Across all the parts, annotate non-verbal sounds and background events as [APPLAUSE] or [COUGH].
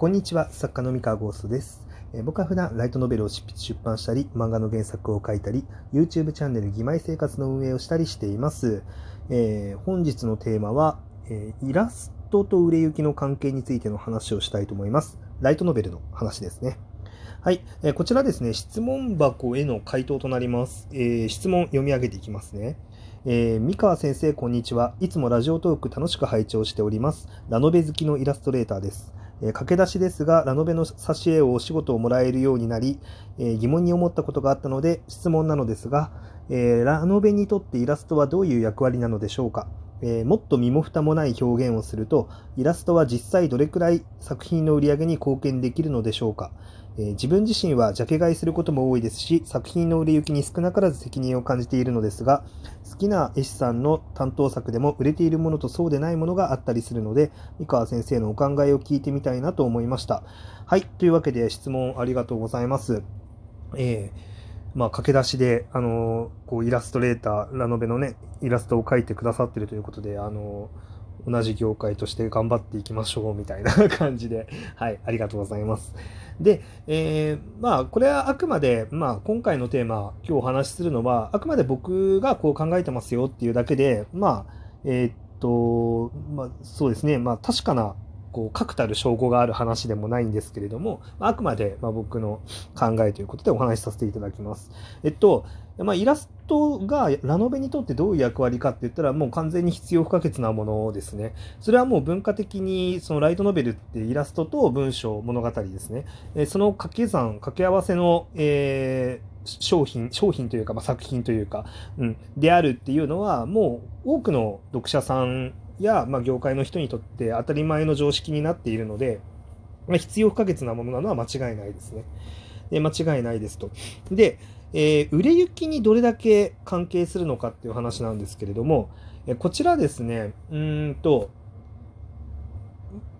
こんにちは、作家の三河ゴーストです。え僕は普段ライトノベルを出版したり、漫画の原作を書いたり、YouTube チャンネル義妹生活の運営をしたりしています。えー本日のテーマは、えーイラストと売れ行きの関係についての話をしたいと思います。ライトノベルの話ですね。はい、えーこちらですね、質問箱への回答となります。え質問読み上げていきますね。えー三河先生、こんにちは。いつもラジオトーク楽しく拝聴しております。ラノベ好きのイラストレーターです。え駆け出しですが、ラノベの挿絵をお仕事をもらえるようになり、え疑問に思ったことがあったので質問なのですが、えラノベにとってイラストはどういう役割なのでしょうか、えーもっと身も蓋もない表現をすると、イラストは実際どれくらい作品の売り上げに貢献できるのでしょうか？えー自分自身はジャケ買いすることも多いですし、作品の売れ行きに少なからず責任を感じているのですが、きな絵師さんの担当作でも売れているものとそうでないものがあったりするので、三河先生のお考えを聞いてみたいなと思いました。はい、というわけで質問ありがとうございます。えーまあ、駆け出しで、あのーこうイラストレーター、ラノベのね、イラストを描いてくださってるということで、あのー同じ業界として頑張っていきましょうみたいな [LAUGHS] 感じで、はい、ありがとうございます。で、えーまあ、これはあくまで、まあ、今回のテーマ、今日お話しするのは、あくまで僕がこう考えてますよっていうだけで、まあ、えーっと、まあ、そうですね、まあ、確かな、こう、確たる証拠がある話でもないんですけれども、あくまで、ま、僕の考えということでお話しさせていただきます。えっと、まあ、イラストがラノベにとってどういう役割かって言ったら、もう完全に必要不可欠なものですね。それはもう文化的に、そのライトノベルってイラストと文章、物語ですね。えその掛け算、掛け合わせの、えー商品、商品というか、まあ、作品というか、うん、であるっていうのは、もう多くの読者さんや、まあ、業界の人にとって当たり前の常識になっているので、まあ、必要不可欠なものなのは間違いないですね。で間違いないですと。で、えー売れ行きにどれだけ関係するのかっていう話なんですけれども、えこちらですね、うんと、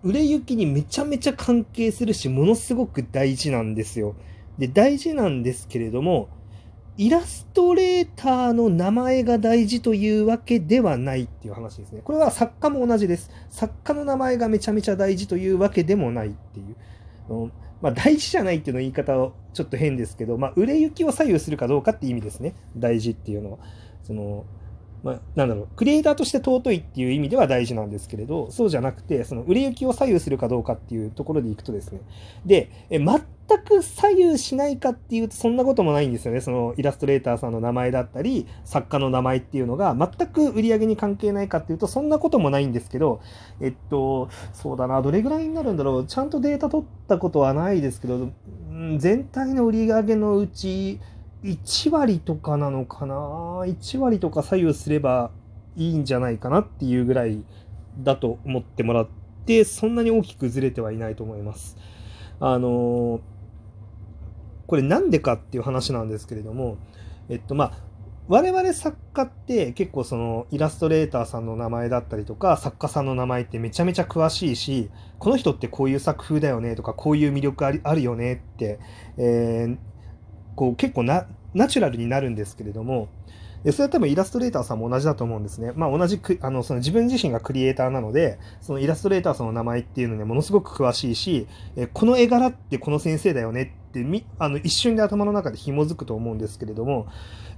売れ行きにめちゃめちゃ関係するし、ものすごく大事なんですよ。で、大事なんですけれども、イラストレーターの名前が大事というわけではないっていう話ですね。これは作家も同じです。作家の名前がめちゃめちゃ大事というわけでもないっていう。うんまあ、大事じゃないっていうの言い方をちょっと変ですけど、まあ、売れ行きを左右するかどうかって意味ですね。大事っていうのは。その、まあ、なんだろう、クリエイターとして尊いっていう意味では大事なんですけれど、そうじゃなくて、その売れ行きを左右するかどうかっていうところでいくとですね、で、え全く左右しないかっていうと、そんなこともないんですよね。そのイラストレーターさんの名前だったり、作家の名前っていうのが全く売り上げに関係ないかっていうと、そんなこともないんですけど、えっと、そうだな、どれぐらいになるんだろう。ちゃんとデータ取ったことはないですけど、全体の売り上げのうち、1割とかなのかな ?1 割とか左右すればいいんじゃないかなっていうぐらいだと思ってもらって、そんなに大きくずれてはいないと思います。あのーこれなんでかっていう話なんですけれども、えっとまあ、我々作家って結構そのイラストレーターさんの名前だったりとか作家さんの名前ってめちゃめちゃ詳しいしこの人ってこういう作風だよねとかこういう魅力あるよねって、こう結構なナチュラルになるんですけれどもでそれは多分イラストレーターさんも同じだと思うんですね。まあ同じくあのその自分自身がクリエイターなのでそのイラストレーターさんの名前っていうのにものすごく詳しいしえこの絵柄ってこの先生だよねってみあの一瞬で頭の中で紐づくと思うんですけれども、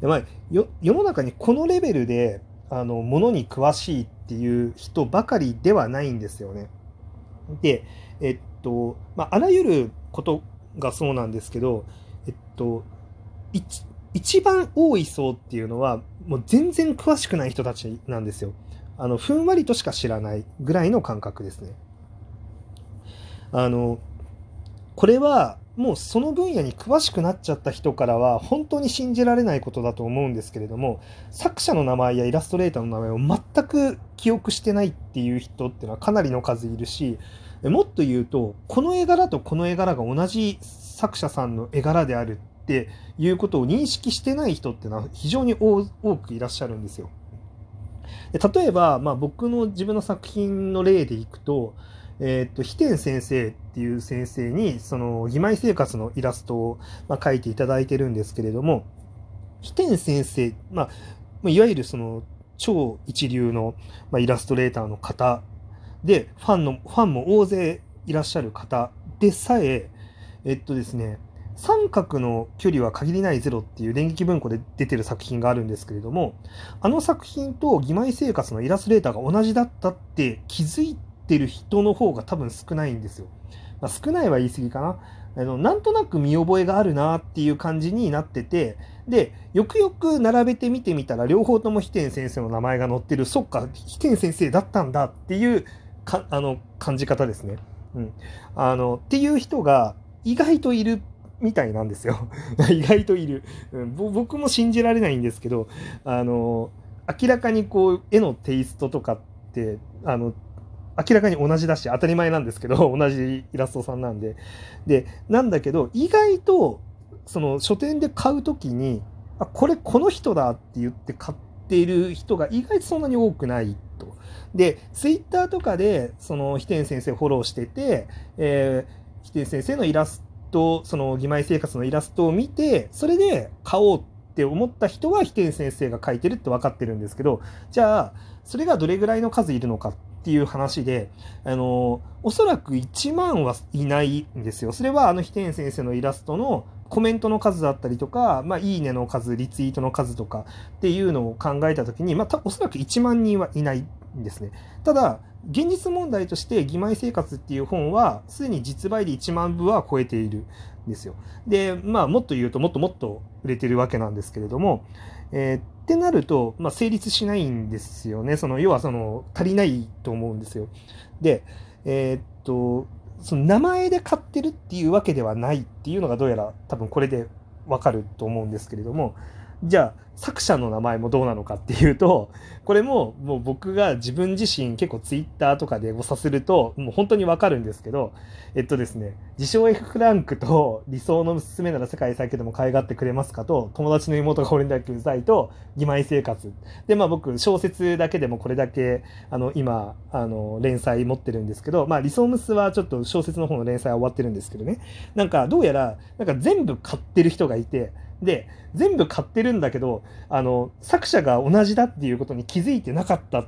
えまあ、よ世の中にこのレベルであのものに詳しいっていう人ばかりではないんですよね。で、えっと、まあ、あらゆることがそうなんですけど、えっと、一番多い層っていうのは、もう全然詳しくない人たちなんですよ。あの、ふんわりとしか知らないぐらいの感覚ですね。あの、これはもうその分野に詳しくなっちゃった人からは本当に信じられないことだと思うんですけれども作者の名前やイラストレーターの名前を全く記憶してないっていう人っていうのはかなりの数いるしもっと言うとこの絵柄とこの絵柄が同じ作者さんの絵柄であるっていうことを認識してない人っていうのは非常に多くいらっしゃるんですよ。で例えば、まあ、僕の自分の作品の例でいくとえー、と飛天先生っていう先生にその義妹生活のイラストを、まあ、描いていただいてるんですけれども飛天先生、ま、まあいわゆるその超一流の、まあ、イラストレーターの方でファンのファンも大勢いらっしゃる方でさえ、えっとですね、三角の距離は限りないゼロっていう電撃文庫で出てる作品があるんですけれども、あの作品と義妹生活のイラストレーターが同じだったって気づいてる人の方が多分少ないんですよ。まあ、少ないは言い過ぎかな。あのなんとなく見覚えがあるなっていう感じになってて、で、よくよく並べて見てみたら、両方とも飛天先生の名前が載ってる、そっか、飛天先生だったんだっていうかあの感じ方ですね。うん。あの、っていう人が意外といるみたいなんですよ。[LAUGHS] 意外といる、うん。僕も信じられないんですけど、あの、明らかにこう、絵のテイストとかって、あの、明らかに同じだし、当たり前なんですけど、[LAUGHS] 同じイラストさんなんで。で、なんだけど、意外と、その書店で買うときに、あ、これこの人だって言って買っている人が意外とそんなに多くないと。で、ツイッターとかで、その、ひてん先生フォローしてて、えー、ひてん先生のイラスト、その義妹生活のイラストを見て、それで買おうって思った人は、飛天先生が描いてるって分かってるんですけど、じゃあ、それがどれぐらいの数いるのかっていう話で、あの、おそらく1万はいないんですよ。それは、あの、飛天先生のイラストのコメントの数だったりとか、まあ、いいねの数、リツイートの数とかっていうのを考えたときに、まあ、おそらく1万人はいないですね。ただ、現実問題として「義妹生活」っていう本はすでに実売で1万部は超えているんですよ。でまあもっと言うともっともっと売れてるわけなんですけれども、えー、ってなると、まあ、成立しないんですよね。その要はその足りないと思うんですよ。でえー、っとその名前で買ってるっていうわけではないっていうのがどうやら多分これでわかると思うんですけれどもじゃあ作者の名前もどうなのかっていうとこれももう僕が自分自身結構ツイッターとかでごさするともう本当にわかるんですけどえっとですね自称 F フランクと理想の娘なら世界最強でも可愛がってくれますかと友達の妹が俺だけうざいと義妹生活。でまあ僕小説だけでもこれだけあの今あの連載持ってるんですけどまあ理想娘はちょっと小説の方の連載は終わってるんですけどね。なんかどうやらなんか全部買ってる人がいてで全部買ってるんだけどあの作者が同じだっていうことに気づいてなかったっ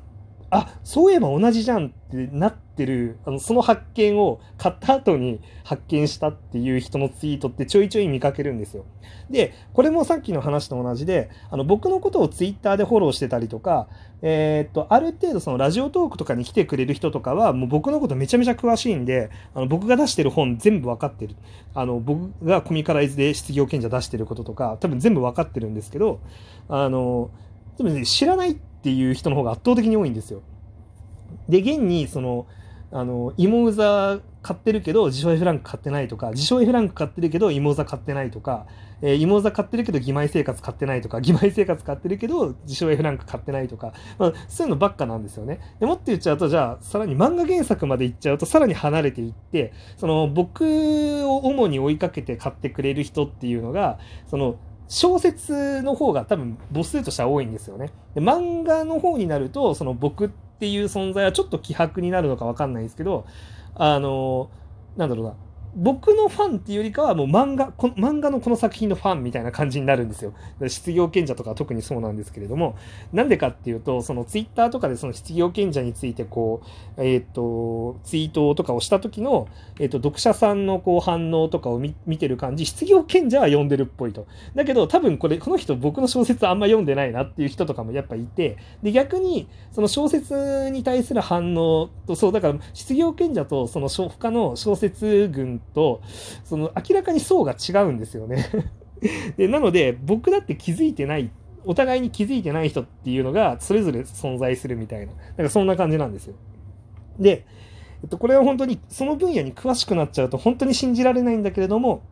あそういえば同じじゃんってなってるあのその発見を買った後に発見したっていう人のツイートってちょいちょい見かけるんですよ。でこれもさっきの話と同じであの僕のことをツイッターでフォローしてたりとか、えー、っとある程度そのラジオトークとかに来てくれる人とかはもう僕のことめちゃめちゃ詳しいんであの僕が出してる本全部分かってるあの僕がコミカライズで失業賢者出してることとか多分全部分かってるんですけどあのでも、ね、知らないってていう人の方が圧倒的に多いんですよ。で現にそのあの芋うざ買ってるけど自称 F ランク買ってないとか自称 F ランク買ってるけど芋うざ買ってないとか、えー、芋うざ買ってるけど義妹生活買ってないとか義妹生活買ってるけど自称 F ランク買ってないとか、まあ、そういうのばっかなんですよね。でもって言っちゃうとじゃあさらに漫画原作までいっちゃうとさらに離れていってその僕を主に追いかけて買ってくれる人っていうのがその小説の方が多分母数としては多いんですよね。で漫画の方になるとその僕っていう存在はちょっと希薄になるのか分かんないですけどあのなんだろうな僕のファンっていうよりかはもう漫画この漫画のこの作品のファンみたいな感じになるんですよ。失業賢者とか特にそうなんですけれどもなんでかっていうとそのツイッターとかでその失業賢者についてこう、えっ、ー、とツイートとかをした時の、えーと、読者さんのこう反応とかを見てる感じ失業賢者は読んでるっぽいと。だけど多分これこの人僕の小説あんま読んでないなっていう人とかもやっぱいてで逆にその小説に対する反応とそうだから失業賢者とその他の小説群とその明らかに層が違うんですよね [LAUGHS] でなので僕だって気づいてないお互いに気づいてない人っていうのがそれぞれ存在するみたいななんかそんな感じなんですよ。で、えっと、これは本当にその分野に詳しくなっちゃうと本当に信じられないんだけれども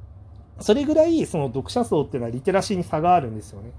それぐらいその読者層っていうのはリテラシーに差があるんですよね。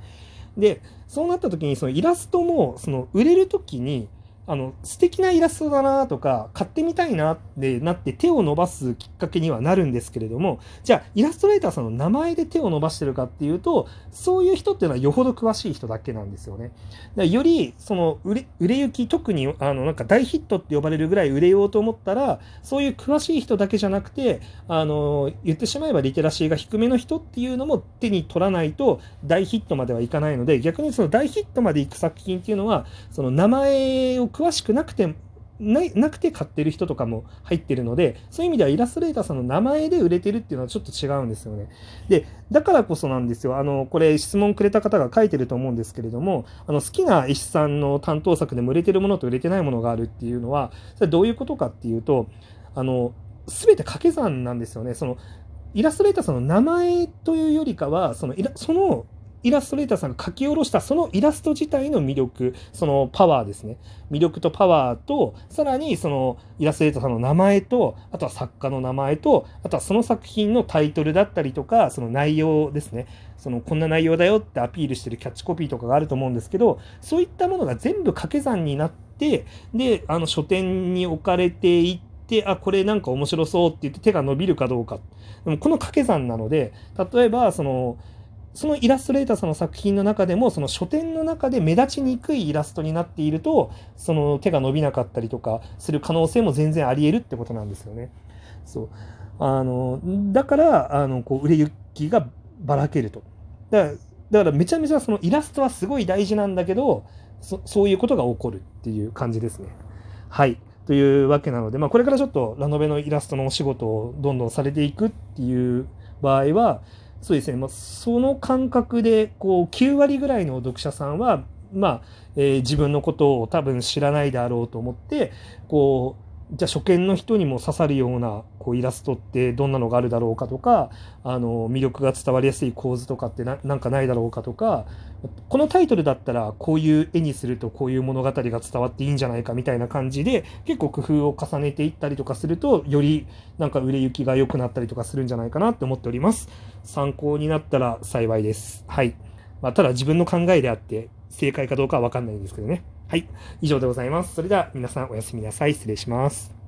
でそうなった時にそのイラストもその売れる時にあの素敵なイラストだなとか買ってみたいなってなって手を伸ばすきっかけにはなるんですけれどもじゃあイラストレーターさんの名前で手を伸ばしてるかっていうとそういう人っていうのはよほど詳しい人だけなんですよね。だよりその売れ売れ行き特にあのなんか大ヒットって呼ばれるぐらい売れようと思ったらそういう詳しい人だけじゃなくてあの言ってしまえばリテラシーが低めの人っていうのも手に取らないと大ヒットまではいかないので逆にその大ヒットまでいく作品っていうのはその名前を詳しくなくてないなくて買ってる人とかも入ってるので、そういう意味ではイラストレーターさんの名前で売れてるっていうのはちょっと違うんですよね。で、だからこそなんですよ。あの、これ質問くれた方が書いてると思うんですけれども、あの、好きな絵師さんの担当作でも売れてるものと売れてないものがあるっていうのは、それどういうことかっていうと、あの、すべて掛け算なんですよね。その、イラストレーターさんの名前というよりかは、その、そのイラストレーターさんが書き下ろしたそのイラスト自体の魅力、そのパワーですね。魅力とパワーと、さらにそのイラストレーターさんの名前と、あとは作家の名前と、あとはその作品のタイトルだったりとか、その内容ですね。そのこんな内容だよってアピールしてるキャッチコピーとかがあると思うんですけど、そういったものが全部掛け算になって、で、あの書店に置かれていって、あ、これなんか面白そうって言って手が伸びるかどうか。でもこの掛け算なので、例えば、その、そのイラストレーターさんの作品の中でも、その書店の中で目立ちにくいイラストになっていると、その手が伸びなかったりとかする可能性も全然あり得るってことなんですよね。そう。あの、だから、あの、こう、売れ行きがばらけると。だから、だからめちゃめちゃそのイラストはすごい大事なんだけど、そそういうことが起こるっていう感じですね。はい。というわけなので、まあ、これからちょっとラノベのイラストのお仕事をどんどんされていくっていう場合は、そうですね、まあ、その感覚でこう9割ぐらいの読者さんは、まあえー、自分のことを多分知らないであろうと思ってこうじゃあ初見の人にも刺さるようなこうイラストってどんなのがあるだろうかとかあの魅力が伝わりやすい構図とかってなんかないだろうかとかこのタイトルだったらこういう絵にするとこういう物語が伝わっていいんじゃないかみたいな感じで結構工夫を重ねていったりとかするとよりなんか売れ行きが良くなったりとかするんじゃないかなって思っております。参考になったら幸いです。はい。まあ、ただ自分の考えであって正解かどうかはわかんないんですけどね。はい。以上でございます。それでは皆さんおやすみなさい。失礼します。